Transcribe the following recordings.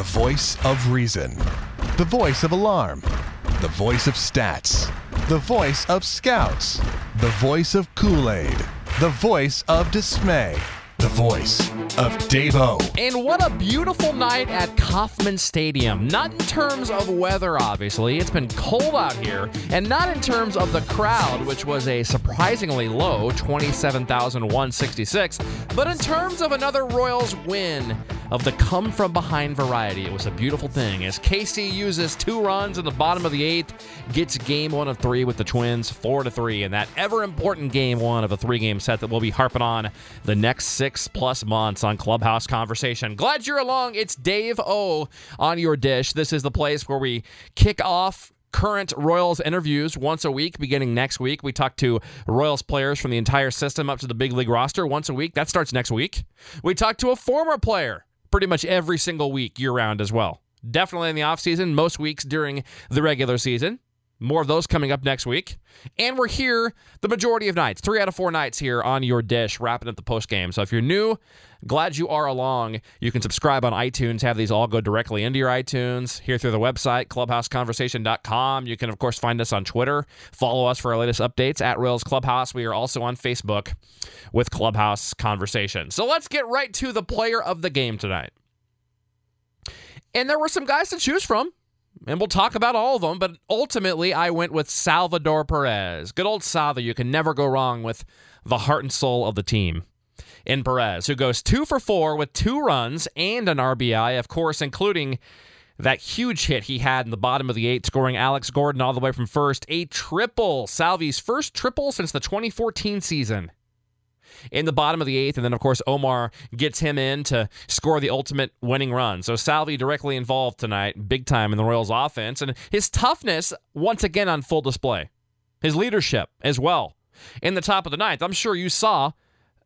The voice of reason. The voice of alarm. The voice of stats. The voice of scouts. The voice of Kool Aid. The voice of dismay. The voice of Davo. And what a beautiful night at Kauffman Stadium. Not in terms of weather, obviously. It's been cold out here. And not in terms of the crowd, which was a surprisingly low 27,166. But in terms of another Royals win of the come from behind variety. It was a beautiful thing as KC uses two runs in the bottom of the eighth, gets game one of three with the Twins, four to three, in that ever important game one of a three game set that we'll be harping on the next six plus months on Clubhouse Conversation. Glad you're along. It's Dave O on your dish. This is the place where we kick off current Royals interviews once a week beginning next week. We talk to Royals players from the entire system up to the big league roster once a week. That starts next week. We talk to a former player pretty much every single week year round as well. Definitely in the offseason, most weeks during the regular season. More of those coming up next week. And we're here the majority of nights, three out of four nights here on your dish, wrapping up the post game. So if you're new, glad you are along. You can subscribe on iTunes, have these all go directly into your iTunes, here through the website, clubhouseconversation.com. You can, of course, find us on Twitter. Follow us for our latest updates at Royals Clubhouse. We are also on Facebook with Clubhouse Conversation. So let's get right to the player of the game tonight. And there were some guys to choose from and we'll talk about all of them, but ultimately I went with Salvador Perez. Good old Salva, you can never go wrong with the heart and soul of the team. In Perez, who goes two for four with two runs and an RBI, of course, including that huge hit he had in the bottom of the eighth, scoring Alex Gordon all the way from first. A triple, Salvi's first triple since the 2014 season in the bottom of the eighth. And then, of course, Omar gets him in to score the ultimate winning run. So Salvi directly involved tonight, big time in the Royals offense. And his toughness, once again, on full display. His leadership as well. In the top of the ninth, I'm sure you saw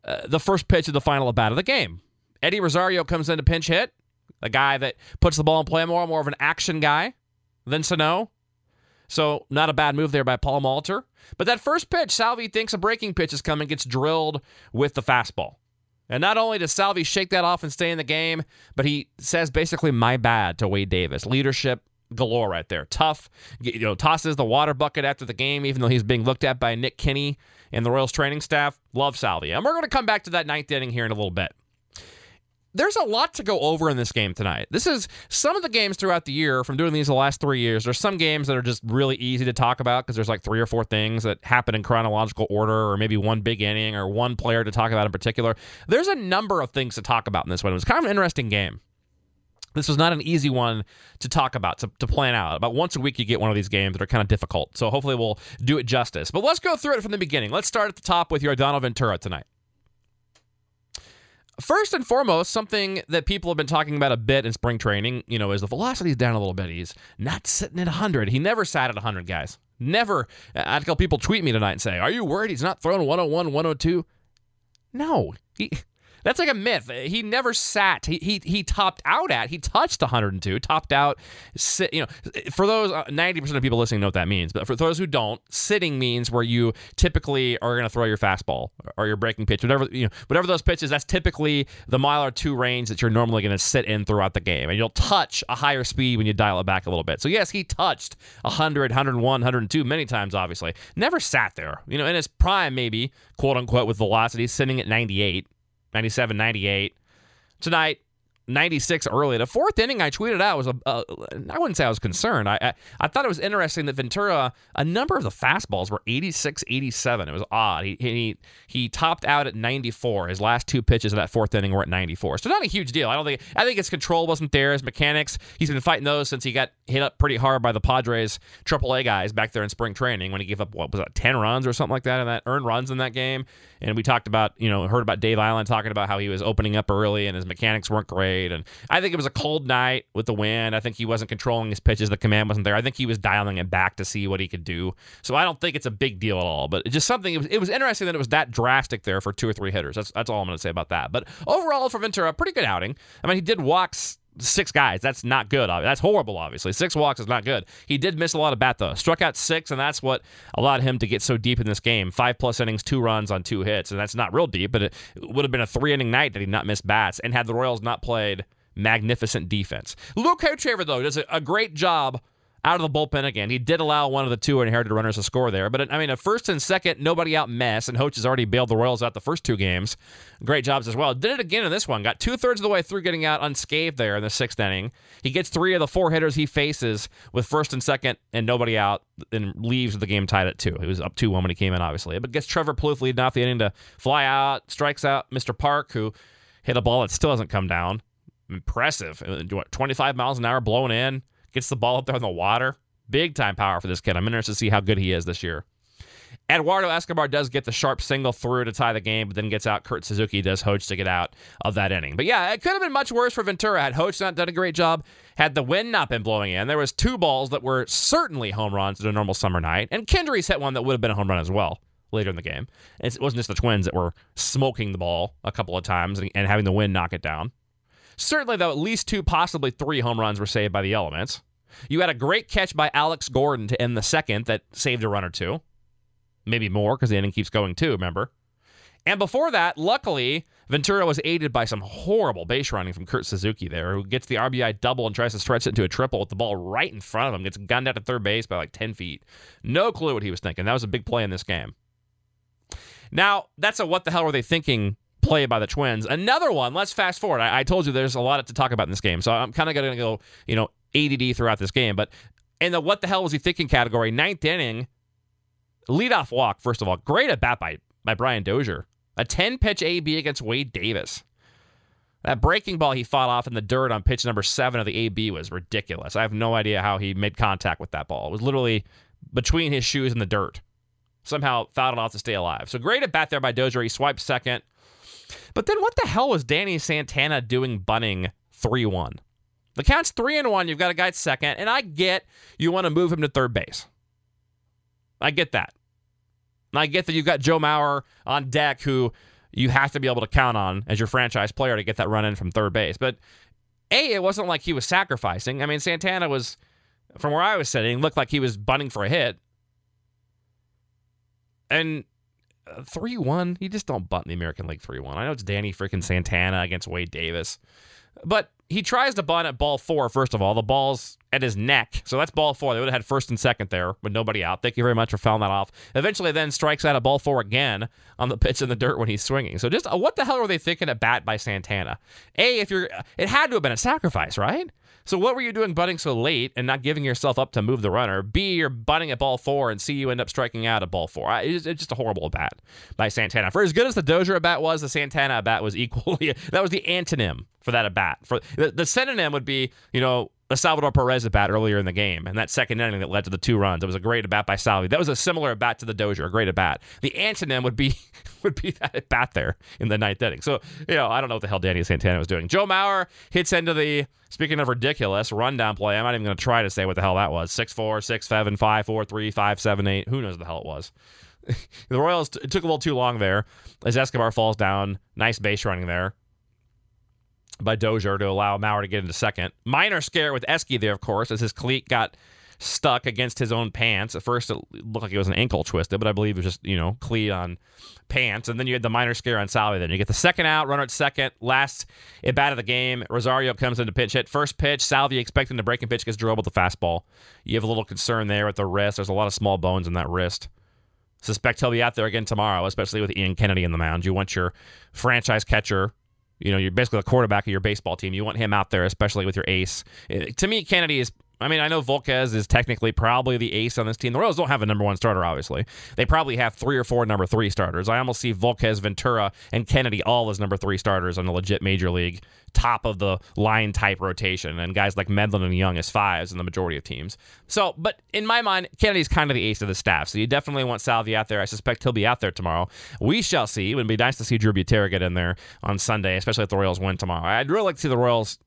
uh, the first pitch of the final at bat of the game. Eddie Rosario comes in to pinch hit, a guy that puts the ball in play more, more of an action guy than Sano. So, not a bad move there by Paul Molitor. But that first pitch, Salvi thinks a breaking pitch is coming, gets drilled with the fastball. And not only does Salvi shake that off and stay in the game, but he says basically, my bad to Wade Davis. Leadership galore right there. Tough, you know, tosses the water bucket after the game, even though he's being looked at by Nick Kenney and the Royals training staff. Love Salvi. And we're going to come back to that ninth inning here in a little bit there's a lot to go over in this game tonight. This is some of the games throughout the year from doing these the last three years. There's some games that are just really easy to talk about because there's like three or four things that happen in chronological order, or maybe one big inning or one player to talk about in particular. There's a number of things to talk about in this one. It was kind of an interesting game. This was not an easy one to talk about, to, to plan out. About once a week, you get one of these games that are kind of difficult. So hopefully, we'll do it justice. But let's go through it from the beginning. Let's start at the top with Yordano Ventura tonight. First and foremost, something that people have been talking about a bit in spring training, you know, is the velocity's down a little bit. He's not sitting at 100. He never sat at 100, guys. Never. I a people tweet me tonight and say, Are you worried he's not throwing 101, 102? No. He that's like a myth. He never sat. He he he topped out at. He touched 102. Topped out. Sit, you know, for those 90 uh, percent of people listening know what that means. But for those who don't, sitting means where you typically are going to throw your fastball or your breaking pitch, whatever you know, whatever those pitches. That's typically the mile or two range that you're normally going to sit in throughout the game, and you'll touch a higher speed when you dial it back a little bit. So yes, he touched 100, 101, 102 many times. Obviously, never sat there. You know, in his prime, maybe quote unquote with velocity, sitting at 98. 97, 98. Tonight, 96 early. The fourth inning, I tweeted out was a. Uh, wouldn't say I was concerned. I, I, I thought it was interesting that Ventura, a number of the fastballs were 86, 87. It was odd. He he he topped out at 94. His last two pitches of that fourth inning were at 94. So not a huge deal. I don't think. I think his control wasn't there. His mechanics. He's been fighting those since he got hit up pretty hard by the Padres AAA guys back there in spring training when he gave up what was that 10 runs or something like that in that earned runs in that game. And we talked about you know heard about Dave Eiland talking about how he was opening up early and his mechanics weren't great and I think it was a cold night with the wind. I think he wasn't controlling his pitches. The command wasn't there. I think he was dialing it back to see what he could do. So I don't think it's a big deal at all. But just something. It was, it was interesting that it was that drastic there for two or three hitters. That's that's all I'm going to say about that. But overall for Ventura, pretty good outing. I mean, he did walks six guys. That's not good. That's horrible, obviously. Six walks is not good. He did miss a lot of bat, though. Struck out six, and that's what allowed him to get so deep in this game. Five plus innings, two runs on two hits. And that's not real deep, but it would have been a three inning night that he not missed bats. And had the Royals not played magnificent defense. Luke Hochevar, though, does a great job out of the bullpen again. He did allow one of the two inherited runners to score there, but I mean, a first and second, nobody out mess, and Hoch has already bailed the Royals out the first two games. Great jobs as well. Did it again in this one. Got two thirds of the way through, getting out unscathed there in the sixth inning. He gets three of the four hitters he faces with first and second and nobody out, and leaves the game tied at two. He was up two one when he came in, obviously, but gets Trevor Plouffe leading off the inning to fly out, strikes out Mr. Park, who hit a ball that still hasn't come down. Impressive. 25 miles an hour blown in, gets the ball up there in the water. Big time power for this kid. I'm interested to see how good he is this year. Eduardo Escobar does get the sharp single through to tie the game, but then gets out. Kurt Suzuki does Hoch to get out of that inning. But yeah, it could have been much worse for Ventura had Hoch not done a great job. Had the wind not been blowing in, there was two balls that were certainly home runs in a normal summer night, and Kendrys hit one that would have been a home run as well later in the game. It wasn't just the Twins that were smoking the ball a couple of times and, and having the wind knock it down. Certainly, though, at least two, possibly three home runs were saved by the elements. You had a great catch by Alex Gordon to end the second that saved a run or two. Maybe more because the inning keeps going too, remember? And before that, luckily, Ventura was aided by some horrible base running from Kurt Suzuki there, who gets the RBI double and tries to stretch it into a triple with the ball right in front of him, gets gunned out to third base by like 10 feet. No clue what he was thinking. That was a big play in this game. Now, that's a what the hell were they thinking play by the Twins. Another one, let's fast forward. I, I told you there's a lot to talk about in this game, so I'm kind of going to go, you know, ADD throughout this game. But in the what the hell was he thinking category, ninth inning, leadoff walk, first of all. Great at bat by, by Brian Dozier. A 10 pitch AB against Wade Davis. That breaking ball he fought off in the dirt on pitch number seven of the AB was ridiculous. I have no idea how he made contact with that ball. It was literally between his shoes and the dirt. Somehow fouled it off to stay alive. So great at bat there by Dozier. He swiped second. But then what the hell was Danny Santana doing bunting 3 1? The count's three and one. You've got a guy at second, and I get you want to move him to third base. I get that. And I get that you've got Joe Mauer on deck, who you have to be able to count on as your franchise player to get that run in from third base. But a, it wasn't like he was sacrificing. I mean, Santana was, from where I was sitting, looked like he was bunting for a hit. And three one, you just don't bunt in the American League three one. I know it's Danny freaking Santana against Wade Davis, but he tries to bunt at ball four, first of all. The ball's at his neck. So that's ball four. They would have had first and second there with nobody out. Thank you very much for fouling that off. Eventually, then strikes out at ball four again on the pitch in the dirt when he's swinging. So just uh, what the hell were they thinking at bat by Santana? A, if you're, it had to have been a sacrifice, right? So what were you doing butting so late and not giving yourself up to move the runner? B, you're butting at ball four and C, you end up striking out at ball four. It's, it's just a horrible bat by Santana. For as good as the Dozier bat was, the Santana bat was equally, that was the antonym for that at bat. For the, the synonym would be, you know, Salvador Perez at bat earlier in the game, and that second inning that led to the two runs. It was a great at bat by Salvi. That was a similar at bat to the Dozier, a great at bat. The antonym would be would be that at bat there in the ninth inning. So you know, I don't know what the hell Danny Santana was doing. Joe Mauer hits into the speaking of ridiculous rundown play. I'm not even going to try to say what the hell that was. Six four, six seven, five four three, five seven eight. Who knows the hell it was. the Royals it took a little too long there as Escobar falls down. Nice base running there by Dozier to allow Mauer to get into second. Minor scare with Esky there, of course, as his cleat got stuck against his own pants. At first, it looked like it was an ankle twisted, but I believe it was just, you know, cleat on pants. And then you had the minor scare on Salvi. Then you get the second out, runner at second, last at bat of the game. Rosario comes into pinch hit. First pitch, Salvi expecting the breaking pitch gets drilled with the fastball. You have a little concern there with the wrist. There's a lot of small bones in that wrist. Suspect he'll be out there again tomorrow, especially with Ian Kennedy in the mound. You want your franchise catcher you know, you're basically the quarterback of your baseball team. You want him out there, especially with your ace. To me, Kennedy is I mean, I know Volquez is technically probably the ace on this team. The Royals don't have a number one starter, obviously. They probably have three or four number three starters. I almost see Volquez, Ventura, and Kennedy all as number three starters on the legit major league top of the line type rotation, and guys like Medlen and Young as fives in the majority of teams. So, but in my mind, Kennedy's kind of the ace of the staff. So you definitely want Salvi out there. I suspect he'll be out there tomorrow. We shall see. It would be nice to see Drew Butera get in there on Sunday, especially if the Royals win tomorrow. I'd really like to see the Royals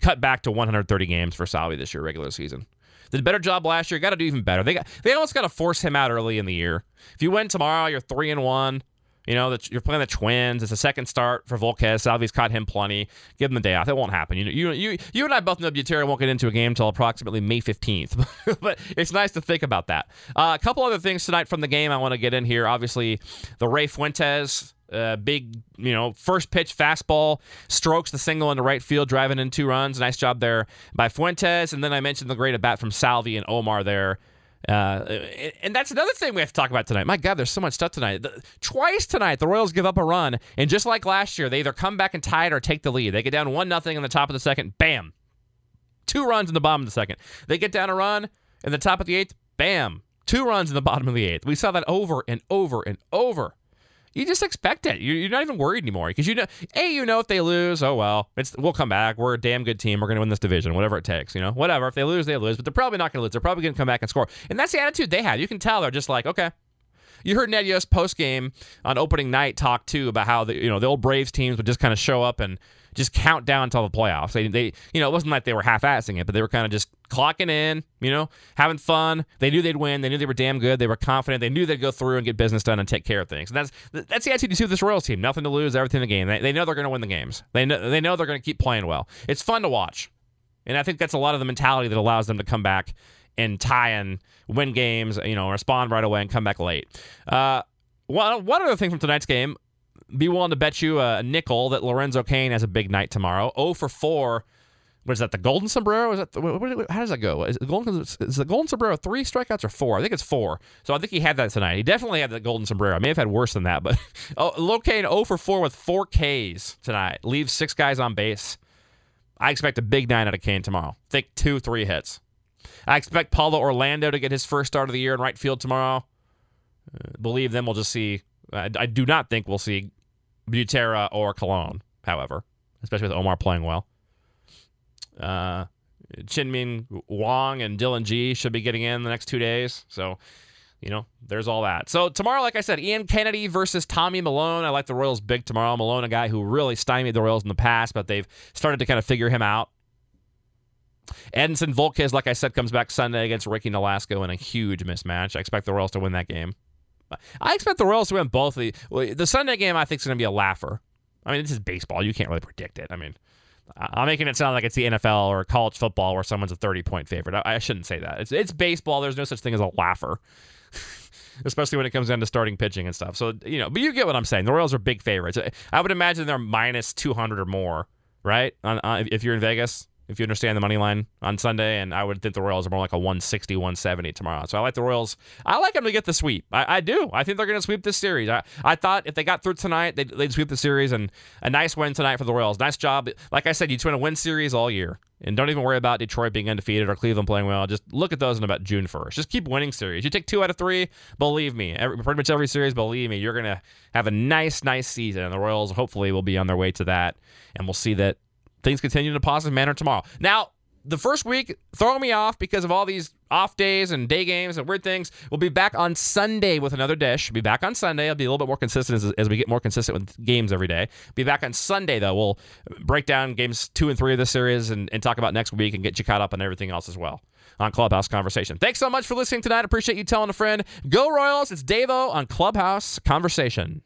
cut back to 130 games for Salvi this year, regular season. Did a better job last year. Got to do even better. They got they almost got to force him out early in the year. If you win tomorrow, you're three and one. You know that you're playing the Twins. It's a second start for Volquez. Salvi's caught him plenty. Give him the day off. It won't happen. You know, you you, you and I both know Butera won't get into a game until approximately May 15th. but it's nice to think about that. Uh, a couple other things tonight from the game I want to get in here. Obviously, the Ray Fuentes Uh, big, you know, first pitch fastball strokes the single into right field, driving in two runs. Nice job there by Fuentes. And then I mentioned the great at bat from Salvi and Omar there. Uh, and that's another thing we have to talk about tonight. My God, there's so much stuff tonight. The, twice tonight, the Royals give up a run, and just like last year, they either come back and tie it or take the lead. They get down one nothing in the top of the second, bam, two runs in the bottom of the second. They get down a run in the top of the eighth, bam, two runs in the bottom of the eighth. We saw that over and over and over you just expect it. You're not even worried anymore because you know, a you know if they lose, oh well, it's we'll come back. We're a damn good team. We're going to win this division, whatever it takes. You know, whatever. If they lose, they lose. But they're probably not going to lose. They're probably going to come back and score. And that's the attitude they have. You can tell they're just like, okay. You heard Ned Yost post game on opening night talk too about how the you know the old Braves teams would just kind of show up and just count down until the playoffs. They, they you know, it wasn't like they were half-assing it, but they were kind of just clocking in, you know, having fun. They knew they'd win. They knew they were damn good. They were confident. They knew they'd go through and get business done and take care of things. And that's that's the attitude with this Royals team. Nothing to lose, everything to gain. They, they know they're going to win the games. They know they know they're going to keep playing well. It's fun to watch, and I think that's a lot of the mentality that allows them to come back and tie and win games. You know, respond right away and come back late. Uh, one, one other thing from tonight's game, be willing to bet you a nickel that Lorenzo Cain has a big night tomorrow. 0 for 4. What is that? The golden sombrero? Is that the, what, what, how does that go? Is the golden is the golden sombrero three strikeouts or four? I think it's four. So I think he had that tonight. He definitely had the golden sombrero. I may have had worse than that, but oh, LoCain 0 for 4 with four Ks tonight. Leaves six guys on base. I expect a big nine out of Cain tomorrow. Think two, three hits. I expect Paulo Orlando to get his first start of the year in right field tomorrow. Uh, believe them. We'll just see. I, I do not think we'll see Butera or Colon, however, especially with Omar playing well. Uh, Chien-Ming Wang and Dillon Gee should be getting in the next two days. So, you know, there's all that. So tomorrow, like I said, Ian Kennedy versus Tommy Milone. I like the Royals big tomorrow. Milone, a guy who really stymied the Royals in the past, but they've started to kind of figure him out. Edinson Volquez, like I said, comes back Sunday against Ricky Nolasco in a huge mismatch. I expect the Royals to win that game. I expect the Royals to win both the. The Sunday game, I think, is going to be a laugher. I mean, this is baseball. You can't really predict it. I mean, I'm making it sound like it's the NFL or college football where someone's a 30 point favorite. I, I shouldn't say that. It's it's baseball. There's no such thing as a laugher, especially when it comes down to starting pitching and stuff. So you know, but you get what I'm saying. The Royals are big favorites. I would imagine they're minus 200 or more, right? On, on, if you're in Vegas, if you understand the money line on Sunday, and I would think the Royals are more like a 160, 170 tomorrow. So I like the Royals. I like them to get the sweep. I, I do. I think they're going to sweep this series. I, I thought if they got through tonight, they'd, they'd, sweep the series, and a nice win tonight for the Royals. Nice job. Like I said, you win a win series all year, and don't even worry about Detroit being undefeated or Cleveland playing well. Just look at those in about June 1st. Just keep winning series. You take two out of three, believe me, every, pretty much every series, believe me, you're going to have a nice, nice season, and the Royals hopefully will be on their way to that, and we'll see that things continue in a positive manner tomorrow. Now, the first week throwing me off because of all these off days and day games and weird things. We'll be back on Sunday with another dish. Be back on Sunday. I'll be a little bit more consistent as, as we get more consistent with games every day. Be back on Sunday though. We'll break down games two and three of the series and, and talk about next week and get you caught up on everything else as well on Clubhouse Conversation. Thanks so much for listening tonight. Appreciate you telling a friend. Go Royals. It's Davo on Clubhouse Conversation.